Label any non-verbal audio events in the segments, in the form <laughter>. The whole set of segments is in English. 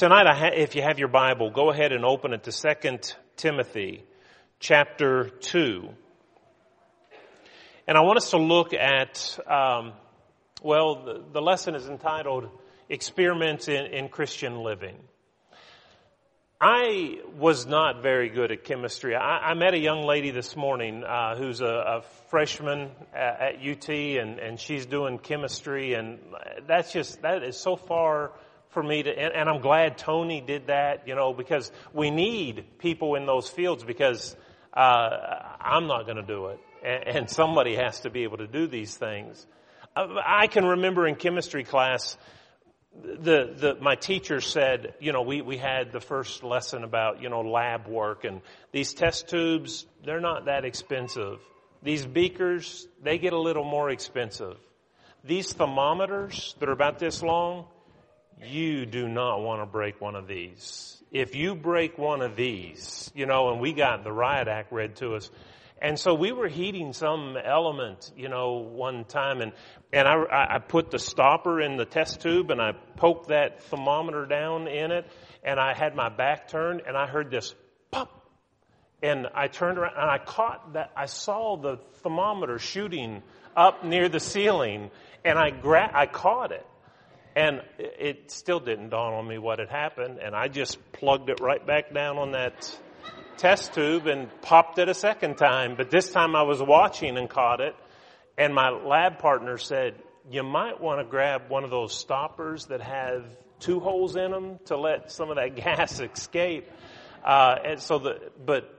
Tonight, ha- if you have your Bible, go ahead and open it to 2 Timothy chapter 2. And I want us to look at, um, well, the, the, lesson is entitled Experiments in, in Christian Living. I was not very good at chemistry. I, I met a young lady this morning uh, who's a, a freshman at, at UT, and, and she's doing chemistry, and that's just that is so far for me to. And, and I'm glad Tony did that, you know, because we need people in those fields because uh, I'm not going to do it, and, and somebody has to be able to do these things. I can remember in chemistry class the, the, my teacher said, you know, we, we had the first lesson about, you know, lab work and these test tubes, they're not that expensive. These beakers, they get a little more expensive. These thermometers that are about this long, you do not want to break one of these. If you break one of these, you know, and we got the riot act read to us, and so we were heating some element, you know, one time and, and I, I put the stopper in the test tube and I poked that thermometer down in it and I had my back turned and I heard this pop. And I turned around and I caught that, I saw the thermometer shooting up near the ceiling and I gra- I caught it. And it still didn't dawn on me what had happened and I just plugged it right back down on that test tube and popped it a second time, but this time I was watching and caught it. And my lab partner said, you might want to grab one of those stoppers that have two holes in them to let some of that <laughs> gas escape. Uh, and so the, but,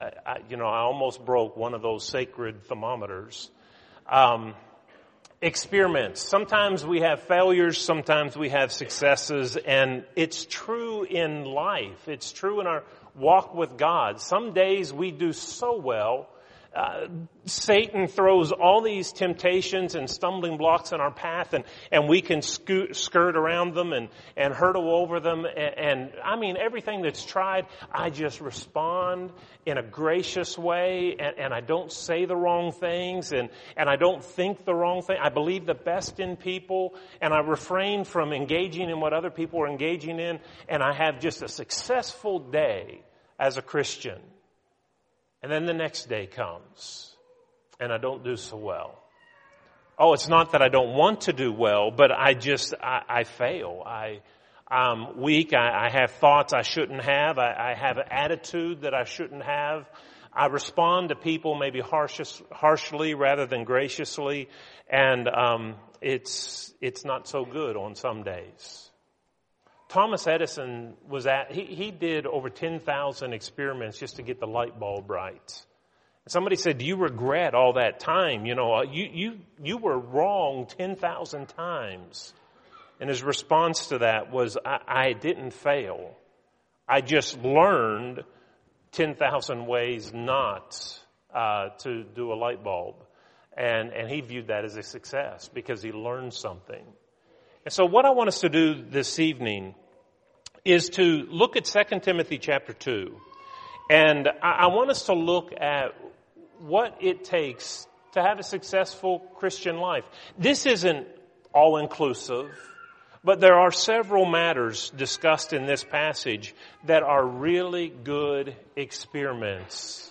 I, I, you know, I almost broke one of those sacred thermometers. Um, experiments. Sometimes we have failures, sometimes we have successes, and it's true in life. It's true in our walk with God. Some days we do so well. Uh, Satan throws all these temptations and stumbling blocks in our path and, and we can scoot, skirt around them and, and hurdle over them. And, and I mean, everything that's tried, I just respond in a gracious way and, and I don't say the wrong things and, and I don't think the wrong thing. I believe the best in people and I refrain from engaging in what other people are engaging in and I have just a successful day as a Christian. And then the next day comes and I don't do so well. Oh, it's not that I don't want to do well, but I just, I, I fail. I, I'm weak. I, I, have thoughts I shouldn't have. I, I, have an attitude that I shouldn't have. I respond to people maybe harshest, harshly rather than graciously, and um, it's it's not so good on some days. Thomas Edison was at, he, he did over 10,000 experiments just to get the light bulb right. Somebody said, do you regret all that time? You know, uh, you, you, you were wrong 10,000 times. And his response to that was, I, I didn't fail. I just learned 10,000 ways not uh, to do a light bulb. And, and he viewed that as a success because he learned something. And so what I want us to do this evening is to look at 2 Timothy chapter 2. And I want us to look at what it takes to have a successful Christian life. This isn't all inclusive, but there are several matters discussed in this passage that are really good experiments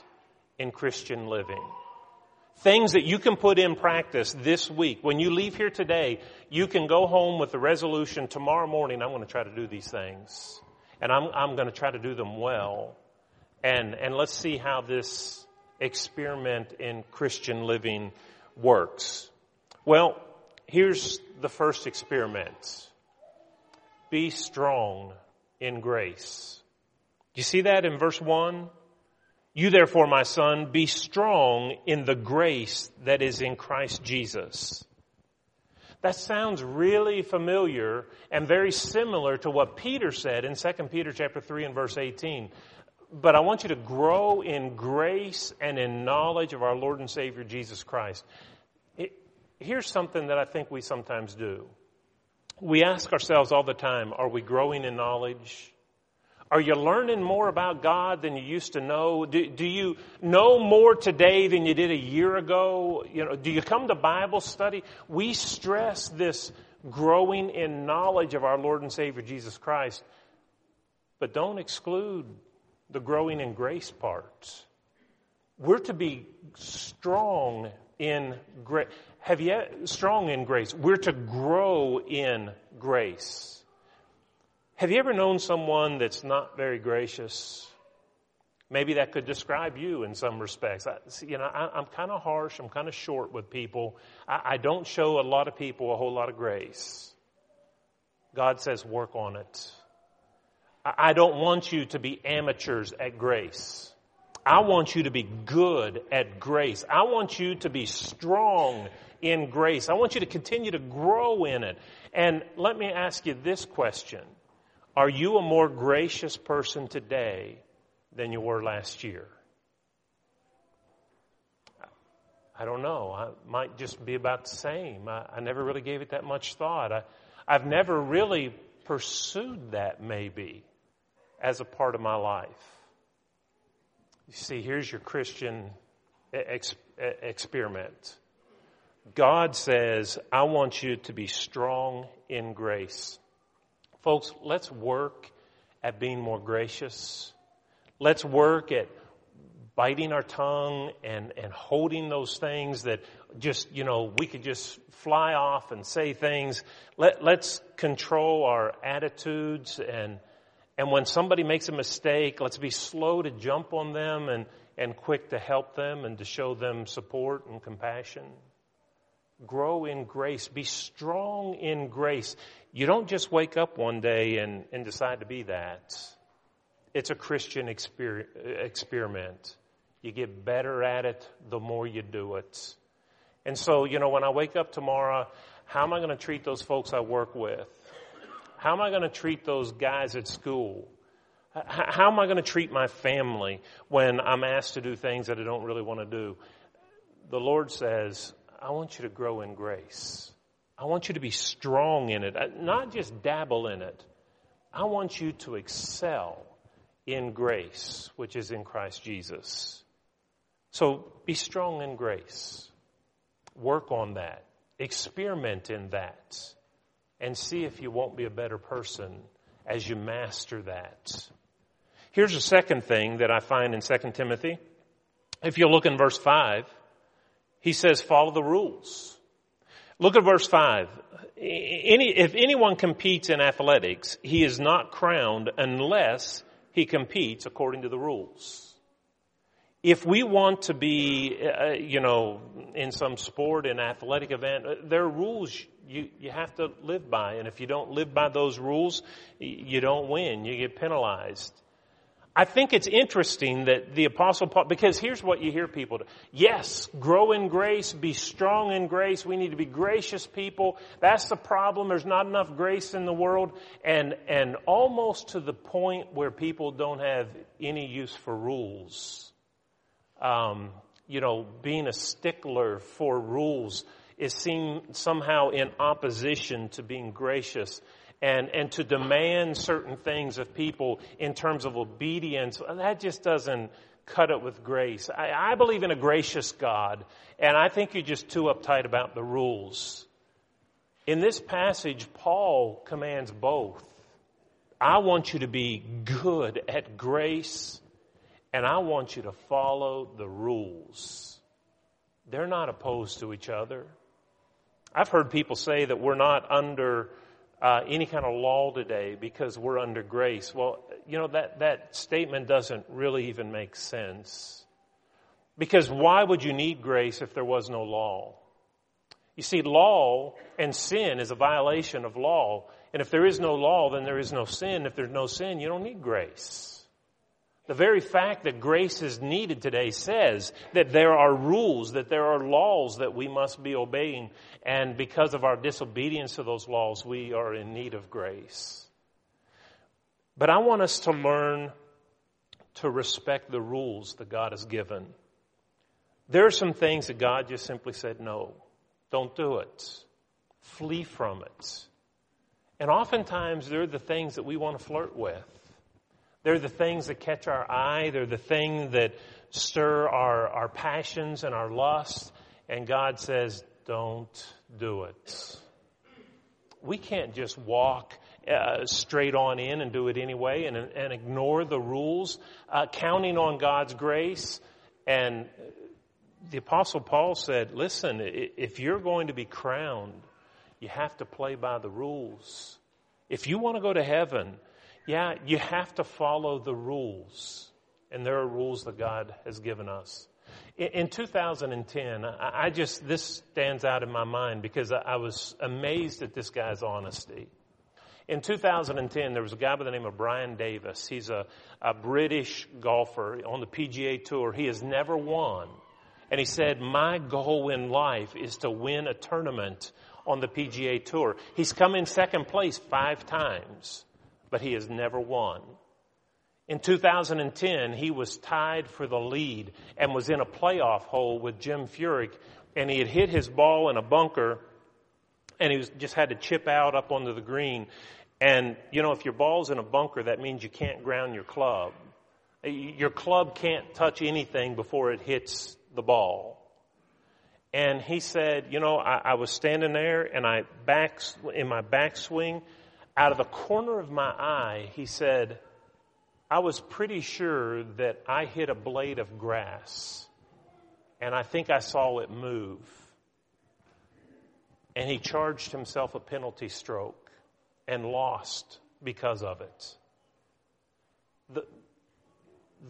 in Christian living. Things that you can put in practice this week. When you leave here today, you can go home with the resolution tomorrow morning, I'm going to try to do these things. And I'm, I'm going to try to do them well. And, and let's see how this experiment in Christian living works. Well, here's the first experiment. Be strong in grace. You see that in verse 1? You therefore, my son, be strong in the grace that is in Christ Jesus. That sounds really familiar and very similar to what Peter said in 2 Peter chapter 3 and verse 18. But I want you to grow in grace and in knowledge of our Lord and Savior Jesus Christ. It, here's something that I think we sometimes do. We ask ourselves all the time, are we growing in knowledge? Are you learning more about God than you used to know? Do, do, you know more today than you did a year ago? You know, do you come to Bible study? We stress this growing in knowledge of our Lord and Savior Jesus Christ But don't exclude the growing in grace part. We're to be strong in grace. Have you strong in grace? We're to grow in grace. Have you ever known someone that's not very gracious? Maybe that could describe you in some respects. I, you know, I, am kind of harsh. I'm kind of short with people. I, I don't show a lot of people a whole lot of grace. God says, work on it. I, I don't want you to be amateurs at grace. I want you to be good at grace. I want you to be strong in grace. I want you to continue to grow in it. And let me ask you this question. Are you a more gracious person today than you were last year? I don't know. I might just be about the same. I, I never really gave it that much thought. I, I've never really pursued that maybe as a part of my life. You see, here's your Christian ex- experiment. God says, I want you to be strong in grace. Folks, let's work at being more gracious. Let's work at biting our tongue and, and holding those things that just, you know, we could just fly off and say things. Let, let's control our attitudes and, and when somebody makes a mistake, let's be slow to jump on them and, and quick to help them and to show them support and compassion. Grow in grace. Be strong in grace. You don't just wake up one day and, and decide to be that. It's a Christian exper- experiment. You get better at it the more you do it. And so, you know, when I wake up tomorrow, how am I going to treat those folks I work with? How am I going to treat those guys at school? How am I going to treat my family when I'm asked to do things that I don't really want to do? The Lord says, I want you to grow in grace. I want you to be strong in it, not just dabble in it. I want you to excel in grace, which is in Christ Jesus. So be strong in grace. Work on that. Experiment in that and see if you won't be a better person as you master that. Here's a second thing that I find in 2 Timothy. If you look in verse 5, he says, follow the rules. Look at verse 5. Any, if anyone competes in athletics, he is not crowned unless he competes according to the rules if we want to be, uh, you know, in some sport, an athletic event, uh, there are rules you, you have to live by. And if you don't live by those rules, you don't win. You get penalized. I think it's interesting that the apostle Paul, because here's what you hear people do. Yes, grow in grace, be strong in grace. We need to be gracious people. That's the problem. There's not enough grace in the world. And, and almost to the point where people don't have any use for rules um, you know, being a stickler for rules is seen somehow in opposition to being gracious and, and to demand certain things of people in terms of obedience. That just doesn't cut it with grace. I, I believe in a gracious God, and I think you're just too uptight about the rules. In this passage, Paul commands both. I want you to be good at grace and I want you to follow the rules. They're not opposed to each other. I've heard people say that we're not under uh, any kind of law today because we're under grace. Well, you know, that, that statement doesn't really even make sense. Because why would you need grace if there was no law? You see, law and sin is a violation of law. And if there is no law, then there is no sin. If there's no sin, you don't need grace. The very fact that grace is needed today says that there are rules, that there are laws that we must be obeying. And because of our disobedience to those laws, we are in need of grace. But I want us to learn to respect the rules that God has given. There are some things that God just simply said, no, don't do it. Flee from it. And oftentimes they're the things that we want to flirt with. They're the things that catch our eye. They're the things that stir our, our passions and our lusts. And God says, don't do it. We can't just walk uh, straight on in and do it anyway and, and ignore the rules, uh, counting on God's grace. And the Apostle Paul said, listen, if you're going to be crowned, you have to play by the rules. If you want to go to heaven, yeah, you have to follow the rules. And there are rules that God has given us. In 2010, I just, this stands out in my mind because I was amazed at this guy's honesty. In 2010, there was a guy by the name of Brian Davis. He's a, a British golfer on the PGA Tour. He has never won. And he said, my goal in life is to win a tournament on the PGA Tour. He's come in second place five times, but he has never won. In 2010, he was tied for the lead and was in a playoff hole with Jim Furyk, and he had hit his ball in a bunker, and he was, just had to chip out up onto the green. And, you know, if your ball's in a bunker, that means you can't ground your club. Your club can't touch anything before it hits the ball. And he said, you know, I, I was standing there and I back, in my backswing, out of the corner of my eye, he said, I was pretty sure that I hit a blade of grass and I think I saw it move. And he charged himself a penalty stroke and lost because of it. The,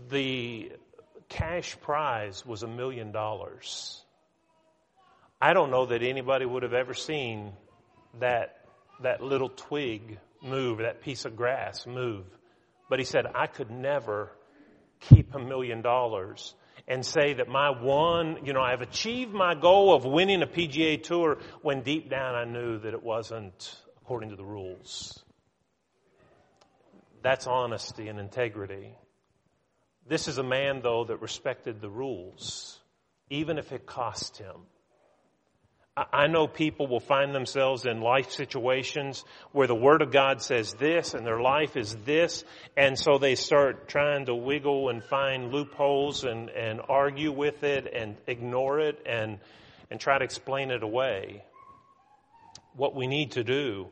the cash prize was a million dollars. I don't know that anybody would have ever seen that, that little twig move, that piece of grass move. But he said, I could never keep a million dollars and say that my one, you know, I've achieved my goal of winning a PGA tour when deep down I knew that it wasn't according to the rules. That's honesty and integrity. This is a man, though, that respected the rules, even if it cost him. I know people will find themselves in life situations where the Word of God says this and their life is this, and so they start trying to wiggle and find loopholes and, and argue with it and ignore it and, and try to explain it away. What we need to do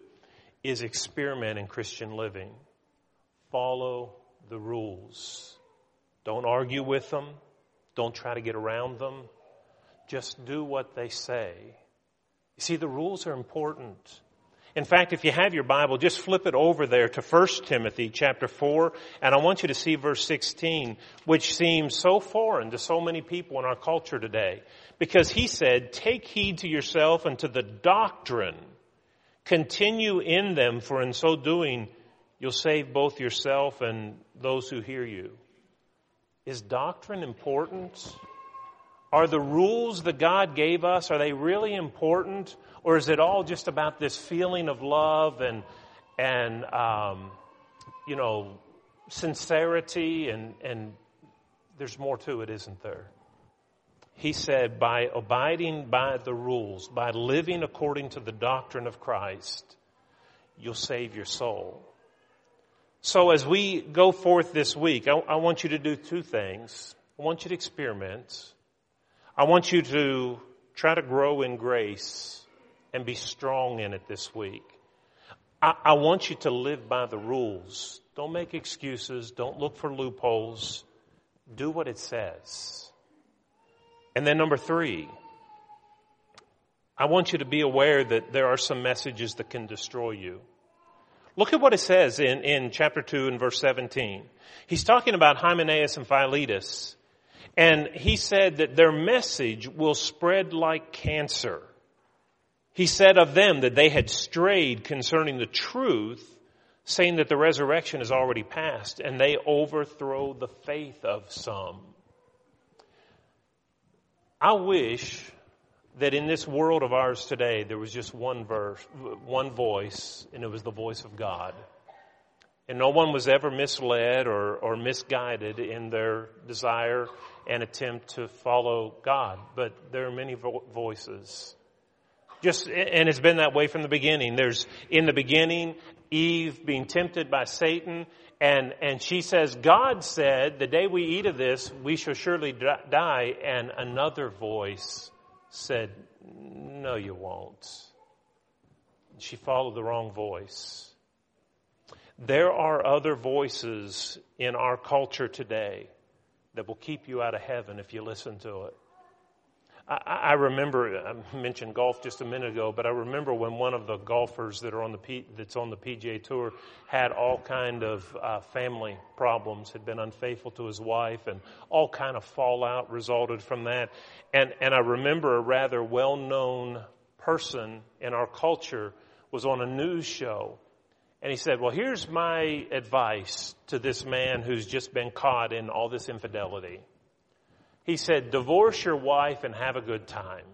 is experiment in Christian living. Follow the rules. Don't argue with them. Don't try to get around them. Just do what they say you see, the rules are important. In fact, if you have your Bible, just flip it over there to 1 Timothy chapter 4, and I want you to see verse 16, which seems so foreign to so many people in our culture today. Because he said, take heed to yourself and to the doctrine. Continue in them, for in so doing, you'll save both yourself and those who hear you. Is doctrine important? Are the rules that God gave us, are they really important? Or is it all just about this feeling of love and, and, um, you know, sincerity and, and there's more to it, isn't there? He said, by abiding by the rules, by living according to the doctrine of Christ, you'll save your soul. So as we go forth this week, I, I want you to do two things. I want you to experiment. I want you to try to grow in grace and be strong in it this week. I, I, want you to live by the rules. Don't make excuses. Don't look for loopholes. Do what it says. And then number three, I want you to be aware that there are some messages that can destroy you. Look at what it says in, in chapter 2 and verse 17. He's talking about Hymenaeus and Philetus and he said that their message will spread like cancer. He said of them that they had strayed concerning the truth, saying that the resurrection is already past, and they overthrow the faith of some. I wish that in this world of ours today there was just one verse, one voice, and it was the voice of God. And no one was ever misled or, or misguided in their desire and attempt to follow God. But there are many vo- voices. Just, and it's been that way from the beginning. There's, in the beginning, Eve being tempted by Satan, and, and she says, God said, the day we eat of this, we shall surely die. And another voice said, no, you won't. She followed the wrong voice. There are other voices in our culture today that will keep you out of heaven if you listen to it. I, I remember I mentioned golf just a minute ago, but I remember when one of the golfers that are on the P, that's on the PGA Tour had all kind of uh, family problems, had been unfaithful to his wife, and all kind of fallout resulted from that. And and I remember a rather well known person in our culture was on a news show. And he said, well, here's my advice to this man who's just been caught in all this infidelity. He said, divorce your wife and have a good time.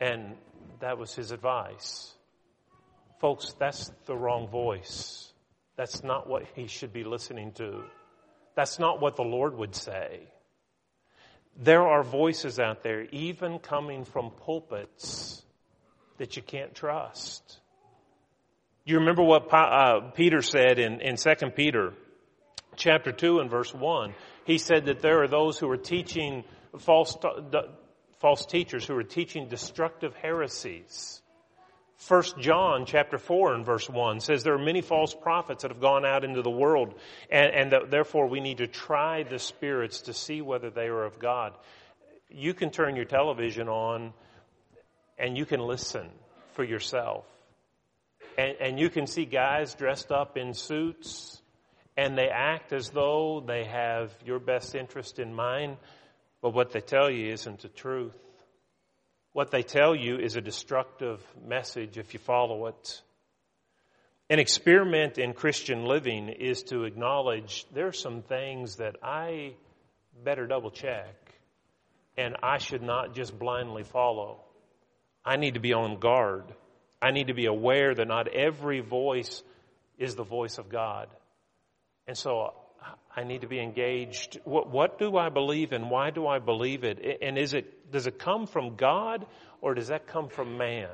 And that was his advice. Folks, that's the wrong voice. That's not what he should be listening to. That's not what the Lord would say. There are voices out there, even coming from pulpits, that you can't trust. You remember what uh, Peter said in, in 2 Peter chapter 2 and verse 1 he said that there are those who are teaching false, false teachers who are teaching destructive heresies. First John chapter 4 and verse 1 says there are many false prophets that have gone out into the world and, and therefore we need to try the spirits to see whether they are of God. You can turn your television on and you can listen for yourself. And, and you can see guys dressed up in suits and they act as though they have your best interest in mind, but what they tell you isn't the truth. What they tell you is a destructive message if you follow it. An experiment in Christian living is to acknowledge there are some things that I better double check and I should not just blindly follow. I need to be on guard. I need to be aware that not every voice is the voice of God. And so I need to be engaged. What, what do I believe and why do I believe it? And is it, does it come from God or does that come from man?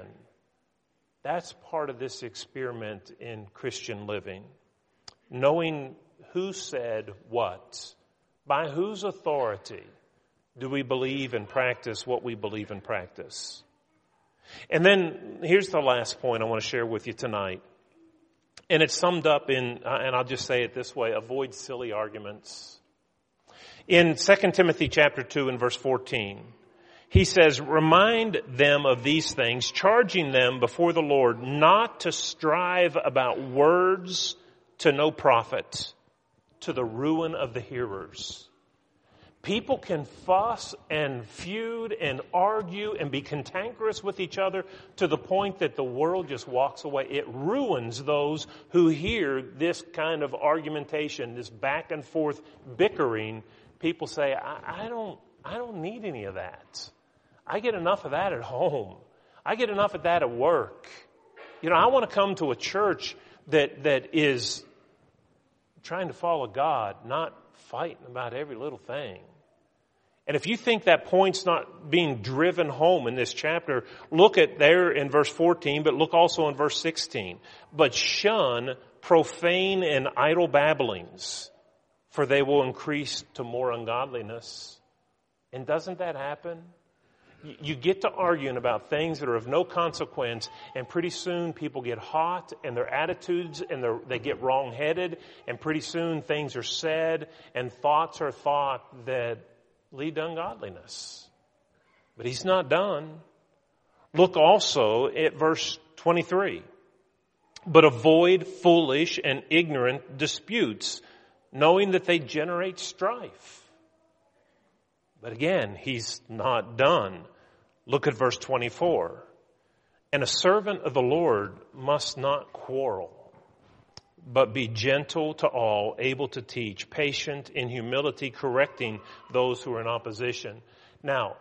That's part of this experiment in Christian living. Knowing who said what, by whose authority do we believe and practice what we believe and practice. And then here's the last point I want to share with you tonight. And it's summed up in, uh, and I'll just say it this way, avoid silly arguments. In 2 Timothy chapter 2 and verse 14, he says, remind them of these things, charging them before the Lord not to strive about words to no profit, to the ruin of the hearers. People can fuss and feud and argue and be cantankerous with each other to the point that the world just walks away. It ruins those who hear this kind of argumentation, this back and forth bickering. People say, I, I don't, I don't need any of that. I get enough of that at home. I get enough of that at work. You know, I want to come to a church that, that is trying to follow God, not fighting about every little thing. And if you think that point's not being driven home in this chapter, look at there in verse 14, but look also in verse 16. But shun profane and idle babblings, for they will increase to more ungodliness. And doesn't that happen? You get to arguing about things that are of no consequence, and pretty soon people get hot and their attitudes and they get wrong headed, and pretty soon things are said and thoughts are thought that lead to ungodliness. But he's not done. Look also at verse 23. But avoid foolish and ignorant disputes, knowing that they generate strife. But again, he's not done. Look at verse 24. And a servant of the Lord must not quarrel but be gentle to all, able to teach, patient in humility, correcting those who are in opposition. Now,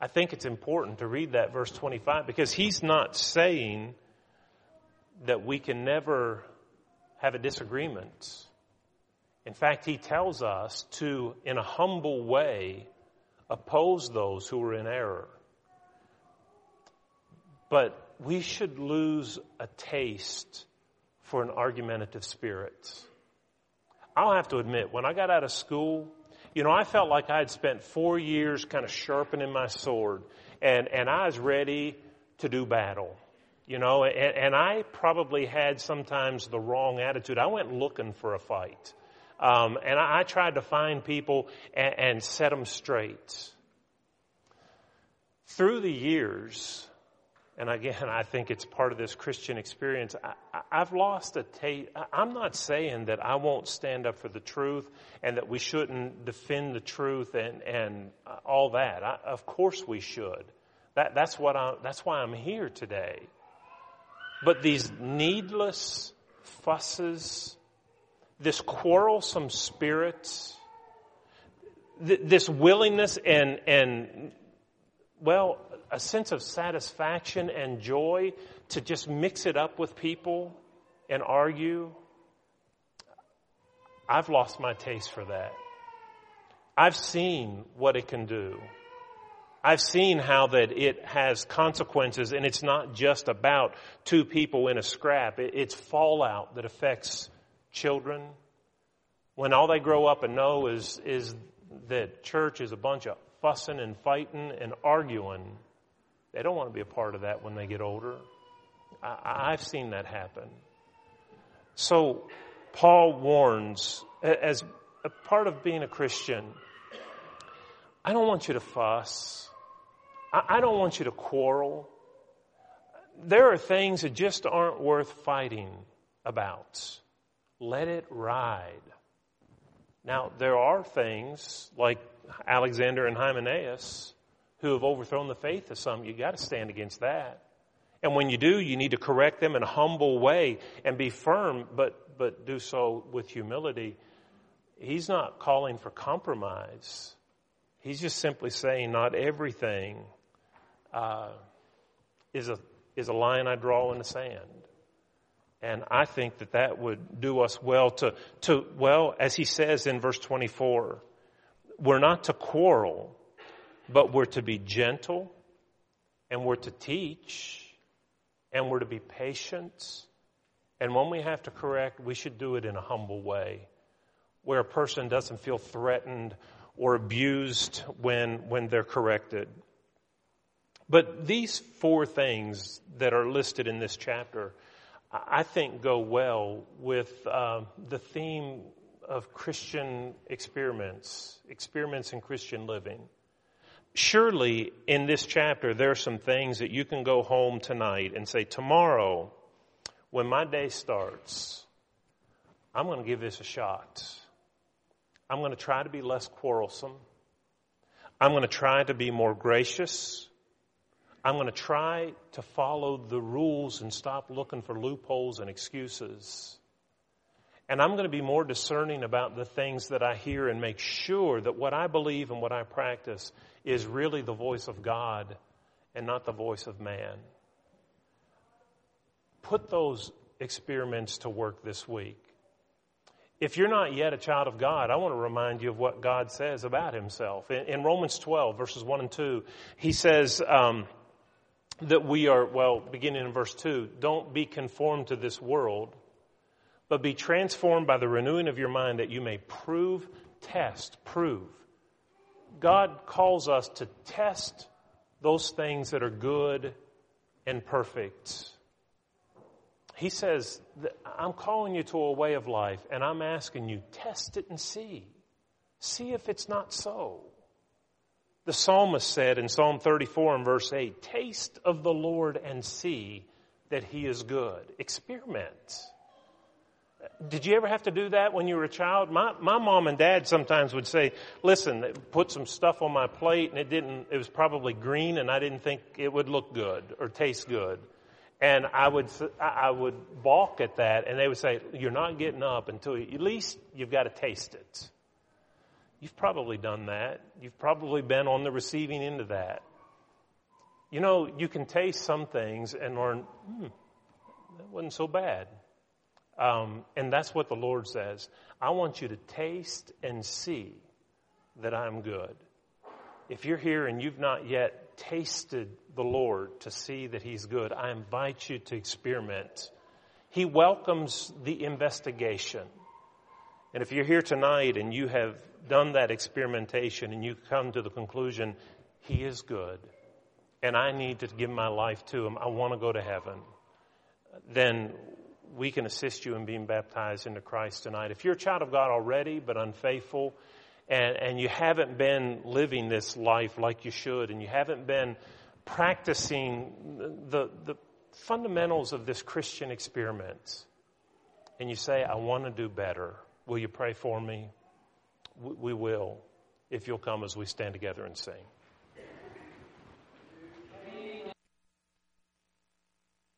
I think it's important to read that verse 25 because he's not saying that we can never have a disagreement. In fact, he tells us to, in a humble way, oppose those who are in error. But we should lose a taste for an argumentative spirit. I'll have to admit, when I got out of school, you know, I felt like I had spent four years kind of sharpening my sword and, and I was ready to do battle. You know, and, and I probably had sometimes the wrong attitude. I went looking for a fight. Um, and I, I, tried to find people and, and set them straight. Through the years, and again, I think it's part of this Christian experience. I, have lost a taste. I'm not saying that I won't stand up for the truth and that we shouldn't defend the truth and, and all that. I, of course we should. That, that's what I, that's why I'm here today. But these needless fusses, this quarrelsome spirit, th- this willingness and, and, well, a sense of satisfaction and joy to just mix it up with people and argue. I've lost my taste for that. I've seen what it can do. I've seen how that it has consequences and it's not just about two people in a scrap. It's fallout that affects children. When all they grow up and know is, is that church is a bunch of fussing and fighting and arguing, they don't want to be a part of that when they get older. I, I've seen that happen. So Paul warns, as a part of being a Christian, I don't want you to fuss. I, don't want you to quarrel. There are things that just aren't worth fighting about. Let it ride. Now, there are things like Alexander and Hymenaeus who have overthrown the faith of some. You've got to stand against that. And when you do, you need to correct them in a humble way and be firm, but, but do so with humility. He's not calling for compromise. He's just simply saying not everything uh, is a is a line I draw in the sand. And I think that that would do us well to, to, well, as he says in verse 24, we're not to quarrel, but we're to be gentle, and we're to teach, and we're to be patient. And when we have to correct, we should do it in a humble way, where a person doesn't feel threatened or abused when, when they're corrected. But these four things that are listed in this chapter, I think go well with um, the theme of Christian experiments, experiments in Christian living. Surely in this chapter, there are some things that you can go home tonight and say, tomorrow, when my day starts, I'm going to give this a shot. I'm going to try to be less quarrelsome. I'm going to try to be more gracious. I'm going to try to follow the rules and stop looking for loopholes and excuses. And I'm going to be more discerning about the things that I hear and make sure that what I believe and what I practice is really the voice of God and not the voice of man. Put those experiments to work this week. If you're not yet a child of God, I want to remind you of what God says about himself. In, in Romans 12, verses 1 and 2, he says, um, that we are, well, beginning in verse 2, don't be conformed to this world, but be transformed by the renewing of your mind that you may prove, test, prove. God calls us to test those things that are good and perfect. He says, I'm calling you to a way of life and I'm asking you, test it and see. See if it's not so. The psalmist said in Psalm 34 and verse 8, taste of the Lord and see that he is good. Experiment. Did you ever have to do that when you were a child? My, my mom and dad sometimes would say, listen, put some stuff on my plate and it didn't, it was probably green and I didn't think it would look good or taste good. And I would, I would balk at that and they would say, you're not getting up until at least you've got to taste it. You've probably done that. You've probably been on the receiving end of that. You know, you can taste some things and learn, hmm, that wasn't so bad. Um, and that's what the Lord says. I want you to taste and see that I'm good. If you're here and you've not yet tasted the Lord to see that He's good, I invite you to experiment. He welcomes the investigation. And if you're here tonight and you have done that experimentation and you come to the conclusion, He is good and I need to give my life to Him, I want to go to heaven. then we can assist you in being baptized into Christ tonight. If you're a child of God already but unfaithful, and, and you haven't been living this life like you should, and you haven't been practicing the, the fundamentals of this Christian experiment, and you say, I want to do better, will you pray for me? We will, if you'll come as we stand together and sing.